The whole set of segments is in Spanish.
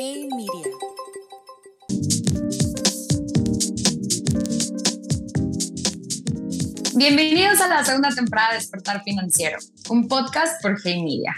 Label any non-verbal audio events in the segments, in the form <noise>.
Hey Media. Bienvenidos a la segunda temporada de Despertar Financiero, un podcast por Hey Media.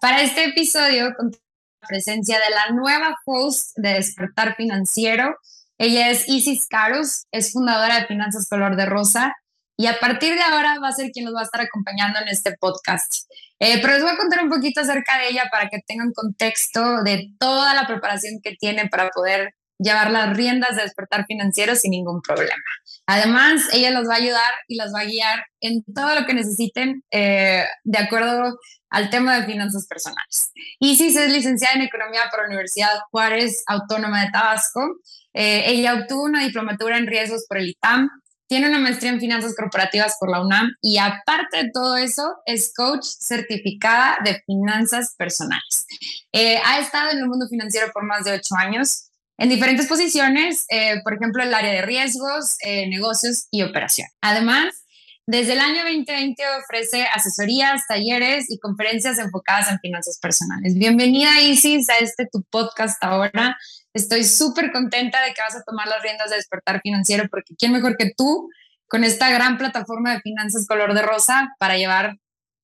Para este episodio, con la presencia de la nueva host de Despertar Financiero, ella es Isis Carus, es fundadora de Finanzas Color de Rosa y a partir de ahora va a ser quien nos va a estar acompañando en este podcast. Eh, pero les voy a contar un poquito acerca de ella para que tengan contexto de toda la preparación que tiene para poder llevar las riendas de despertar financiero sin ningún problema. Además, ella los va a ayudar y las va a guiar en todo lo que necesiten eh, de acuerdo al tema de finanzas personales. Isis es licenciada en Economía por la Universidad Juárez Autónoma de Tabasco. Eh, ella obtuvo una diplomatura en riesgos por el ITAM, tiene una maestría en finanzas corporativas por la UNAM y aparte de todo eso, es coach certificada de finanzas personales. Eh, ha estado en el mundo financiero por más de ocho años en diferentes posiciones, eh, por ejemplo, el área de riesgos, eh, negocios y operación. Además, desde el año 2020 ofrece asesorías, talleres y conferencias enfocadas en finanzas personales. Bienvenida Isis a este tu podcast ahora. Estoy súper contenta de que vas a tomar las riendas de despertar financiero porque quién mejor que tú con esta gran plataforma de finanzas color de rosa para llevar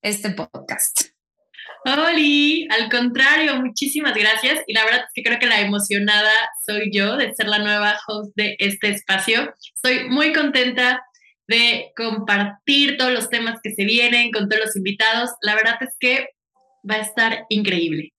este podcast. Oli, al contrario, muchísimas gracias. Y la verdad es que creo que la emocionada soy yo de ser la nueva host de este espacio. Estoy muy contenta de compartir todos los temas que se vienen con todos los invitados. La verdad es que va a estar increíble.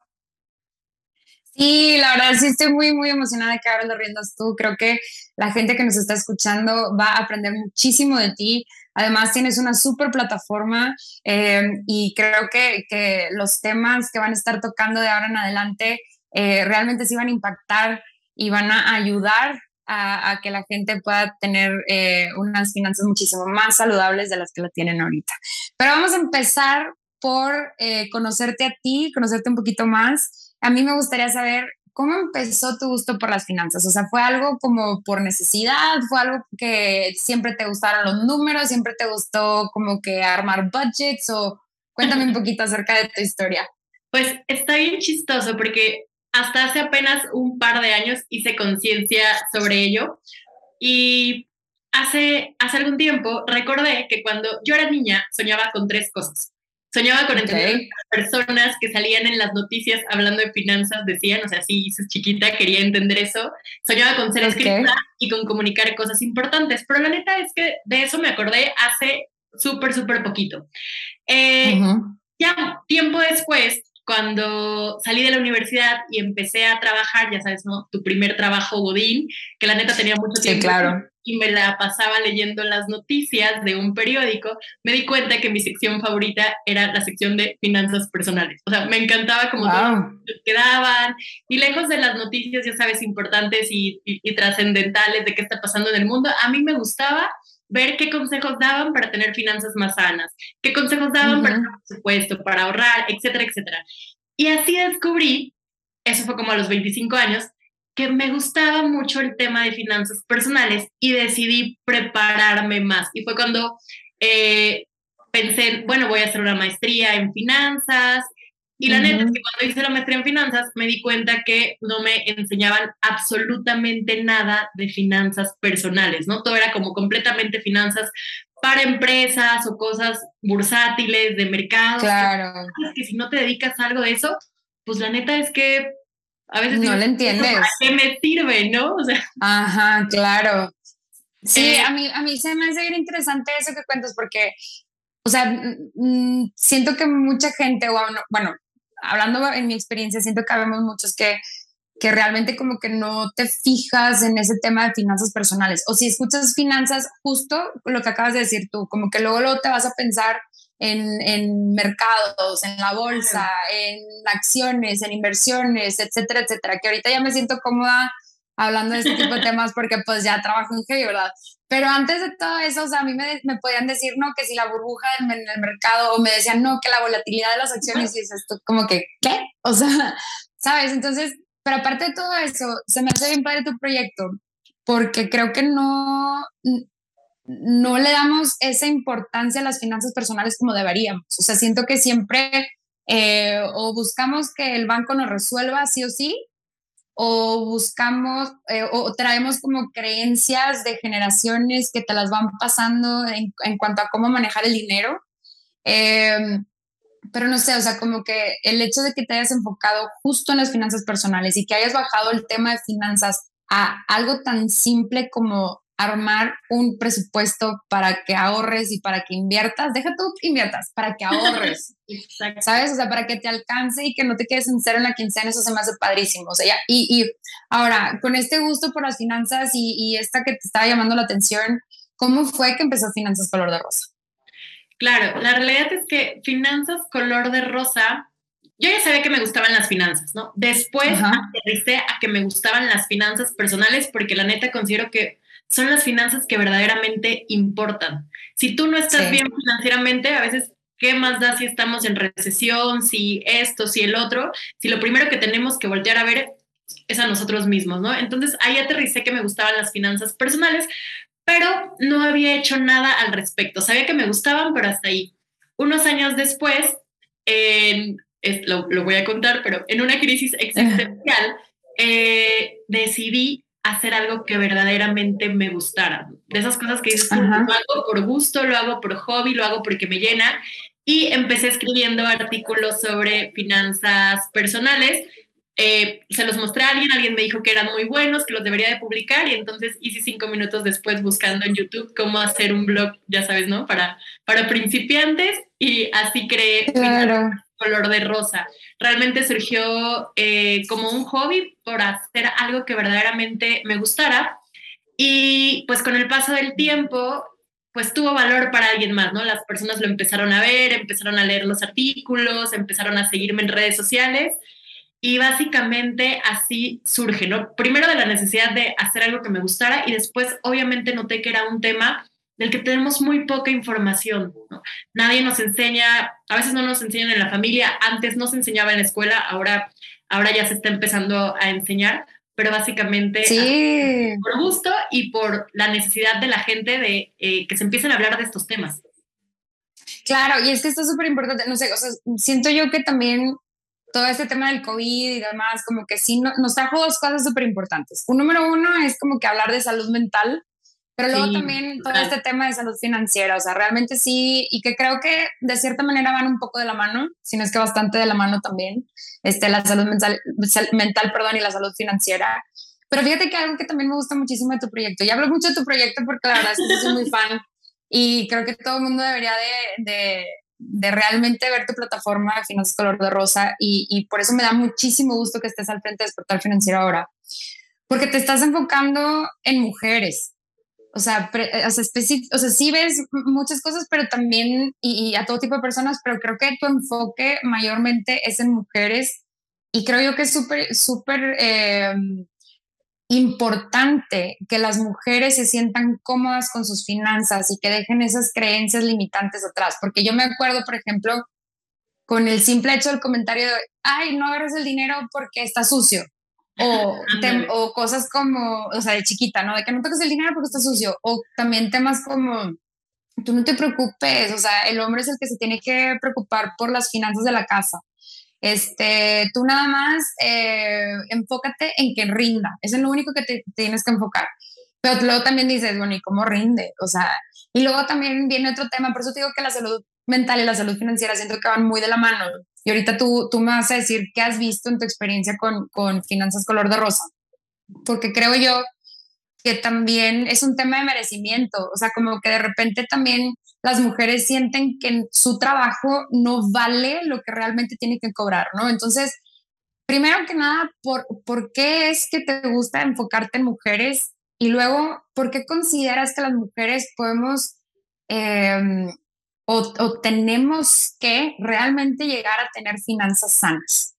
Sí, la verdad sí estoy muy, muy emocionada que abras las riendas tú. Creo que la gente que nos está escuchando va a aprender muchísimo de ti. Además, tienes una súper plataforma eh, y creo que, que, los temas que van a estar tocando de ahora en adelante eh, realmente sí van a impactar y van a ayudar a, a que la gente pueda tener eh, unas finanzas muchísimo más saludables de las que la tienen ahorita. Pero vamos a empezar por conocerte a ti, conocerte un poquito más a mí me gustaría saber cómo empezó tu gusto por las finanzas. O sea, ¿fue algo como por necesidad? ¿Fue algo que siempre te gustaron los números? ¿Siempre te gustó como que armar budgets? O cuéntame un <laughs> poquito acerca de tu historia. Pues está bien chistoso porque hasta hace apenas un par de años hice conciencia sobre ello y hace, hace algún tiempo recordé que cuando yo era niña soñaba con tres cosas. Soñaba con entender personas que salían en las noticias hablando de finanzas, decían, o sea, sí, es chiquita, quería entender eso. Soñaba con ser escrita y con comunicar cosas importantes, pero la neta es que de eso me acordé hace súper, súper poquito. Eh, ya tiempo después, cuando salí de la universidad y empecé a trabajar, ya sabes, ¿no? Tu primer trabajo Godín, que la neta tenía mucho tiempo. Sí, claro y me la pasaba leyendo las noticias de un periódico, me di cuenta que mi sección favorita era la sección de finanzas personales. O sea, me encantaba como wow. quedaban y lejos de las noticias, ya sabes, importantes y, y, y trascendentales de qué está pasando en el mundo, a mí me gustaba ver qué consejos daban para tener finanzas más sanas, qué consejos daban uh -huh. para tener presupuesto, para ahorrar, etcétera, etcétera. Y así descubrí, eso fue como a los 25 años, que me gustaba mucho el tema de finanzas personales y decidí prepararme más. Y fue cuando eh, pensé, bueno, voy a hacer una maestría en finanzas. Y la uh -huh. neta es que cuando hice la maestría en finanzas me di cuenta que no me enseñaban absolutamente nada de finanzas personales, ¿no? Todo era como completamente finanzas para empresas o cosas bursátiles de mercado. Claro. Que, que si no te dedicas a algo de eso, pues la neta es que a veces no le entiendes. ¿Para qué me sirve, no? O sea, Ajá, claro. Sí, eh, a, mí, a mí se me hace bien interesante eso que cuentas porque, o sea, siento que mucha gente, bueno, bueno, hablando en mi experiencia, siento que habemos muchos que, que realmente como que no te fijas en ese tema de finanzas personales. O si escuchas finanzas, justo lo que acabas de decir tú, como que luego, luego te vas a pensar en, en, mercados, en la bolsa, en acciones, en inversiones, etcétera, etcétera, que ahorita ya me siento cómoda hablando de este tipo de temas porque pues ya trabajo en heavy, ¿verdad? Pero antes de todo eso, o sea, a mí me, me podían decir, no, que si la burbuja en, el mercado, o me decían, no, que la volatilidad de las acciones, y es esto, como que, ¿qué? O sea, <laughs> ¿sabes? Entonces, pero aparte de todo eso, se me hace bien padre tu proyecto, porque creo que no, no le damos esa importancia a las finanzas personales como deberíamos. O sea, siento que siempre eh, o buscamos que el banco nos resuelva sí o sí, o buscamos eh, o traemos como creencias de generaciones que te las van pasando en, en cuanto a cómo manejar el dinero. Em, pero no sé, o sea, como que el hecho de que te hayas enfocado justo en las finanzas personales y que hayas bajado el tema de finanzas a algo tan simple como armar un presupuesto para que ahorres y para que inviertas, deja tú inviertas, para que ahorres, <laughs> ¿sabes? O sea, para que te alcance y que no te quedes en cero en la quincena, eso se me hace padrísimo. O sea, ya, y, y, ahora, con este gusto por las finanzas y, y esta que te estaba llamando la atención, ¿cómo fue que empezó Finanzas Color de Rosa? Claro, la realidad es que Finanzas Color de Rosa yo ya sabía que me gustaban las finanzas, ¿no? Después aterricé a que me gustaban las finanzas personales porque la neta considero que son las finanzas que verdaderamente importan. Si tú no estás bien financieramente, a veces, ¿qué más da si estamos en recesión, si esto, si el otro? Si lo primero que tenemos que voltear a ver es a nosotros mismos, ¿no? Entonces ahí aterricé que me gustaban las finanzas personales, pero no había hecho nada al respecto. Sabía que me gustaban, pero hasta ahí. Unos años después, lo, voy a contar, pero en una crisis existencial, eh, decidí hacer algo que verdaderamente me gustara. De esas cosas que dices, lo hago por gusto, lo hago por hobby, lo hago porque me llena. Y empecé escribiendo artículos sobre finanzas personales. Eh, se los mostré a alguien, alguien me dijo que eran muy buenos, que los debería de publicar y entonces hice cinco minutos después buscando en YouTube cómo hacer un blog, ya sabes, ¿no? Para, para principiantes y así creé claro color de rosa. Realmente surgió eh, como un hobby por hacer algo que verdaderamente me gustara y pues con el paso del tiempo pues tuvo valor para alguien más, ¿no? Las personas lo empezaron a ver, empezaron a leer los artículos, empezaron a seguirme en redes sociales y básicamente así surge, ¿no? Primero de la necesidad de hacer algo que me gustara y después obviamente noté que era un tema del que tenemos muy poca información. Nadie nos enseña, a veces no nos enseñan en la familia, antes no se enseñaba en la escuela, ahora, ahora ya se está empezando a enseñar, pero básicamente por gusto y por la necesidad de la gente de eh, que se empiecen a hablar de estos temas. Claro, y es que esto es súper importante, no sé, o sea, siento yo que también todo este tema del COVID y demás, como que sí nos trajo dos cosas súper importantes. Un número uno es como que hablar de salud mental, pero luego también todo este tema de salud financiera, o sea, realmente sí, y que creo que de cierta manera van un poco de la mano, si no es que bastante de la mano también, este, la salud mental, mental perdón, y la salud financiera. Pero fíjate que algo que también me gusta muchísimo de tu proyecto, y hablo mucho de tu proyecto porque la verdad es que soy muy fan y creo que todo el mundo debería de, de, de realmente ver tu plataforma Finanzas Color de Rosa y, y por eso me da muchísimo gusto que estés al frente de Despertar Financiero ahora, porque te estás enfocando en mujeres, o sea, o, sea, o sea, sí ves muchas cosas, pero también, y, a todo tipo de personas, pero creo que tu enfoque mayormente es en mujeres y creo yo que es súper, súper eh, importante que las mujeres se sientan cómodas con sus finanzas y que dejen esas creencias limitantes atrás, porque yo me acuerdo, por ejemplo, con el simple hecho del comentario de, ay, no agarres el dinero porque está sucio. O, o, cosas como, o sea, de chiquita, ¿no? De que no toques el dinero porque está sucio. O también temas como, tú no te preocupes, o sea, el hombre es el que se tiene que preocupar por las finanzas de la casa. Este, tú nada más eh, enfócate en que rinda, eso es lo único que te, tienes que enfocar. Pero luego también dices, bueno, ¿y cómo rinde? O sea, y luego también viene otro tema, por eso te digo que la salud mental y la salud financiera siento que van muy de la mano. Y ahorita tú, tú me vas a decir qué has visto en tu experiencia con, con finanzas color de rosa, porque creo yo que también es un tema de merecimiento, o sea, como que de repente también las mujeres sienten que su trabajo no vale lo que realmente tiene que cobrar, ¿no? Entonces, primero que nada, ¿por, ¿por qué es que te gusta enfocarte en mujeres? Y luego, ¿por qué consideras que las mujeres podemos eh, o, tenemos que realmente llegar a tener finanzas sanas?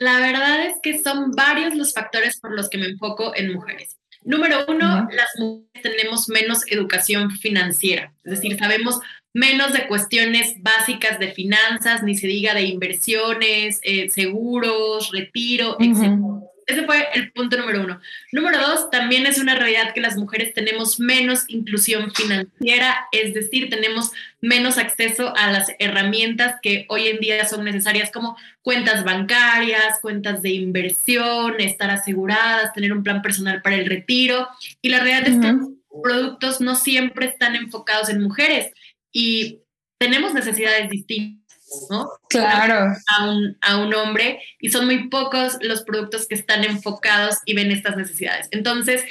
La verdad es que son varios los factores por los que me enfoco en mujeres. Número uno, las mujeres tenemos menos educación financiera, es decir, sabemos menos de cuestiones básicas de finanzas, ni se diga de inversiones, eh, seguros, retiro, etc. Ese fue el punto número uno. Número dos, también es una realidad que las mujeres tenemos menos inclusión financiera, es decir, tenemos menos acceso a las herramientas que hoy en día son necesarias como cuentas bancarias, cuentas de inversión, estar aseguradas, tener un plan personal para el retiro. Y la realidad es que los productos no siempre están enfocados en mujeres y tenemos necesidades distintas ¿no? Claro. A un, a un hombre y son muy pocos los productos que están enfocados y ven estas necesidades. Entonces,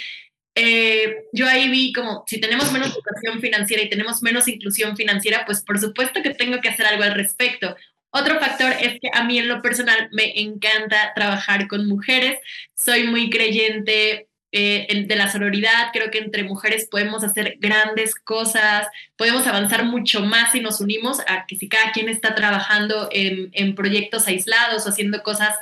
eh, yo ahí vi como, si tenemos menos educación financiera y tenemos menos inclusión financiera, pues por supuesto que tengo que hacer algo al respecto. Otro factor es que a mí en lo personal me encanta trabajar con mujeres. Soy muy creyente eh, de la sororidad. Creo que entre mujeres podemos hacer grandes cosas, podemos avanzar mucho más si nos unimos a que si cada quien está trabajando en, proyectos aislados o haciendo cosas,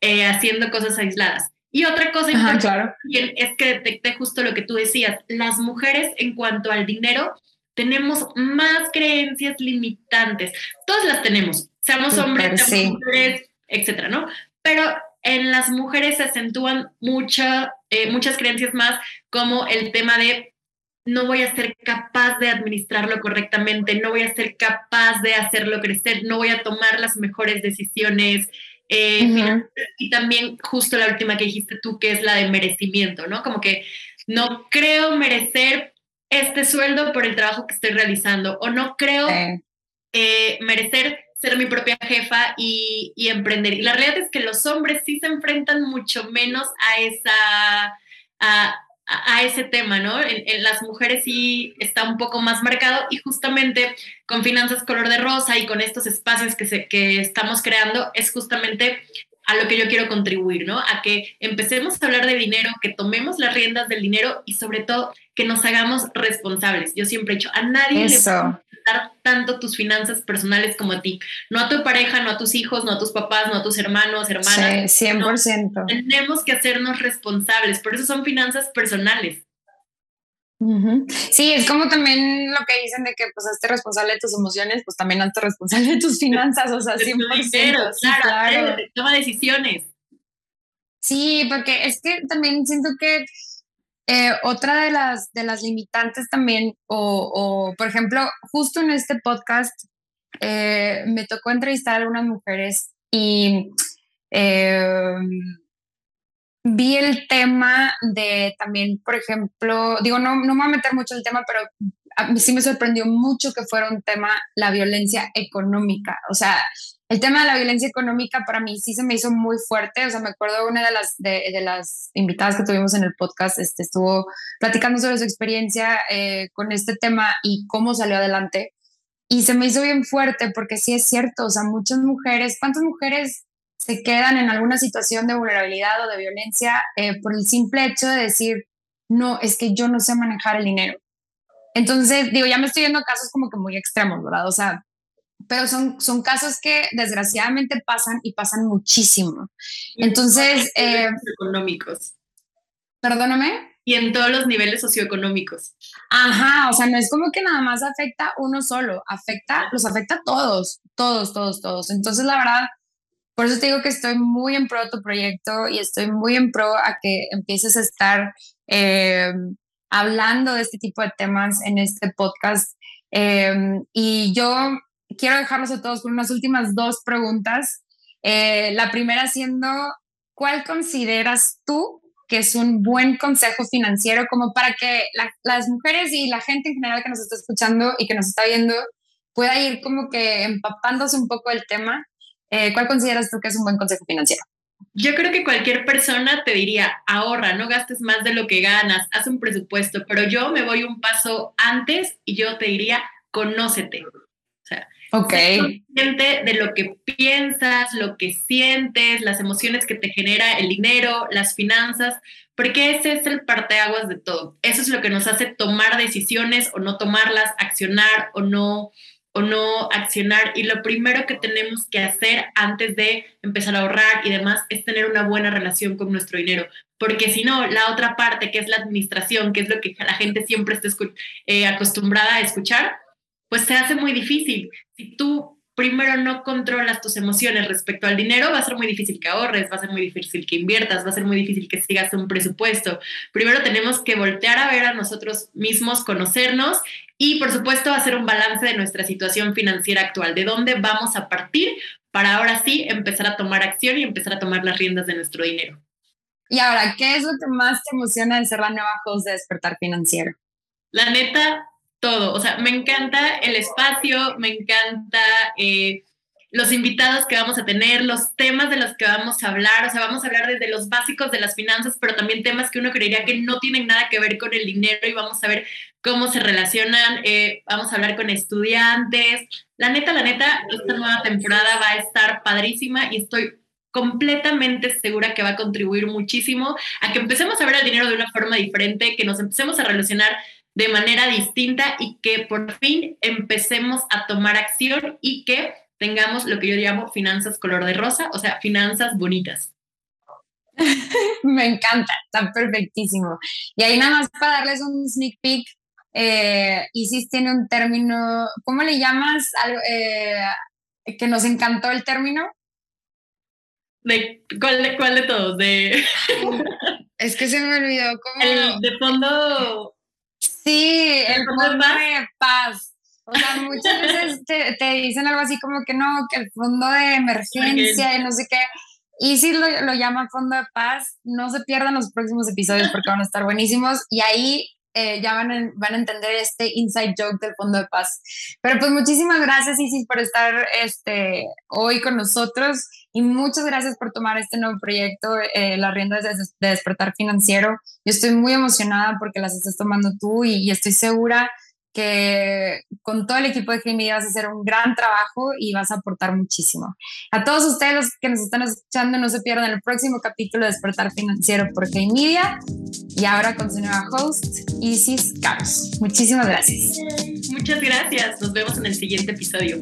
eh, haciendo cosas aisladas. Y otra cosa importante es que detecté justo lo que tú decías, las mujeres en cuanto al dinero tenemos más creencias limitantes. Todas las tenemos, seamos hombres, seamos mujeres, etcétera, ¿no? Pero en las mujeres se acentúan eh, muchas creencias más, como el tema de no voy a ser capaz de administrarlo correctamente, no voy a ser capaz de hacerlo crecer, no voy a tomar las mejores decisiones. Eh, y también justo la última que dijiste tú, que es la de merecimiento, ¿no? Como que no creo merecer este sueldo por el trabajo que estoy realizando o no creo eh, merecer ser mi propia jefa y, emprender. Y la realidad es que los hombres sí se enfrentan mucho menos a esa... A, ese tema, ¿no? En, las mujeres sí está un poco más marcado y justamente con Finanzas Color de Rosa y con estos espacios que, se, que estamos creando es justamente a lo que yo quiero contribuir, ¿no? A que empecemos a hablar de dinero, que tomemos las riendas del dinero y sobre todo que nos hagamos responsables. Yo siempre he dicho, a nadie le va a tanto tus finanzas personales como a ti. No a tu pareja, no a tus hijos, no a tus papás, no a tus hermanos, hermanas. Sí, 100%. tenemos que hacernos responsables, por eso son finanzas personales. Sí, es como también lo que dicen de que pues hazte responsable de tus emociones, pues también hazte responsable de tus finanzas, o sea, 100%. claro, toma decisiones. Sí, porque es que también siento que eh, otra de las, de las limitantes también, o, por ejemplo, justo en este podcast eh, me tocó entrevistar a algunas mujeres y eh, vi el tema de también, por ejemplo, digo, no, no me voy a meter mucho en el tema, pero a sí me sorprendió mucho que fuera un tema la violencia económica. O sea, el tema de la violencia económica para mí sí se me hizo muy fuerte. O sea, me acuerdo una de las, de las invitadas que tuvimos en el podcast, este, estuvo platicando sobre su experiencia eh, con este tema y cómo salió adelante. Y se me hizo bien fuerte porque sí es cierto, o sea, muchas mujeres, ¿cuántas mujeres se quedan en alguna situación de vulnerabilidad o de violencia eh, por el simple hecho de decir, no, es que yo no sé manejar el dinero? Entonces, digo, ya me estoy viendo casos como que muy extremos, ¿verdad? O sea, pero son, son casos que desgraciadamente pasan y pasan muchísimo. Entonces... Eh, económicos. Perdóname. Y en todos los niveles socioeconómicos. Ajá, o sea, no es como que nada más afecta uno solo, afecta, los afecta a todos, todos, todos, todos. Entonces, la verdad, por eso te digo que estoy muy en pro de tu proyecto y estoy muy en pro a que empieces a estar eh, hablando de este tipo de temas en este podcast. Eh, y yo quiero dejarlos a todos con unas últimas dos preguntas. Eh, la primera siendo, ¿cuál consideras tú que es un buen consejo financiero como para que las mujeres y la gente en general que nos está escuchando y que nos está viendo pueda ir como que empapándose un poco del tema? Eh, ¿Cuál consideras tú que es un buen consejo financiero? Yo creo que cualquier persona te diría, ahorra, no gastes más de lo que ganas, haz un presupuesto, pero yo me voy un paso antes y yo te diría, conócete. O sea, okay. consciente de lo que piensas, lo que sientes, las emociones que te genera el dinero, las finanzas, porque ese es el parteaguas de todo. Eso es lo que nos hace tomar decisiones o no tomarlas, accionar o no o no accionar. Y lo primero que tenemos que hacer antes de empezar a ahorrar y demás es tener una buena relación con nuestro dinero. Porque si no, la otra parte, que es la administración, que es lo que la gente siempre está eh, acostumbrada a escuchar, pues se hace muy difícil. Si tú primero no controlas tus emociones respecto al dinero, va a ser muy difícil que ahorres, va a ser muy difícil que inviertas, va a ser muy difícil que sigas un presupuesto. Primero tenemos que voltear a ver a nosotros mismos, conocernos y por supuesto hacer un balance de nuestra situación financiera actual, de dónde vamos a partir para ahora sí empezar a tomar acción y empezar a tomar las riendas de nuestro dinero. Y ahora, ¿qué es lo que más te emociona de ser la nueva host de Despertar Financiero? La neta, todo. O sea, me encanta el espacio, me encanta eh, los invitados que vamos a tener, los temas de los que vamos a hablar. O sea, vamos a hablar desde los básicos de las finanzas, pero también temas que uno creería que no tienen nada que ver con el dinero y vamos a ver cómo se relacionan. Eh, vamos a hablar con estudiantes. La neta, la neta, esta nueva temporada va a estar padrísima y estoy completamente segura que va a contribuir muchísimo a que empecemos a ver el dinero de una forma diferente, que nos empecemos a relacionar de manera distinta y que por fin empecemos a tomar acción y que tengamos lo que yo llamo finanzas color de rosa, o sea, finanzas bonitas. <laughs> Me encanta, está perfectísimo. Y ahí nada más para darles un sneak peek, eh, Isis tiene un término, ¿cómo le llamas? Eh, que nos encantó el término. ¿De cuál, de, cuál de todos? De... <laughs> es que se me olvidó. ¿cómo? El de fondo Sí, el fondo de paz. O sea, muchas veces te, dicen algo así como que no, que el fondo de emergencia y no sé qué. Y si lo, lo llama fondo de paz, no se pierdan los próximos episodios porque van a estar buenísimos. Y ahí eh, ya van a, van a entender este inside joke del Fondo de Paz. Pero pues muchísimas gracias Isis por estar este, hoy con nosotros y muchas gracias por tomar este nuevo proyecto, eh, las riendas de, despertar financiero. Yo estoy muy emocionada porque las estás tomando tú y, y estoy segura que con todo el equipo de Jamie vas a hacer un gran trabajo y vas a aportar muchísimo. A todos ustedes los que nos están escuchando, no se pierdan el próximo capítulo de Despertar Financiero por Jamie Media y ahora con su nueva host, Isis Carlos. Muchísimas gracias. Muchas gracias. Nos vemos en el siguiente episodio.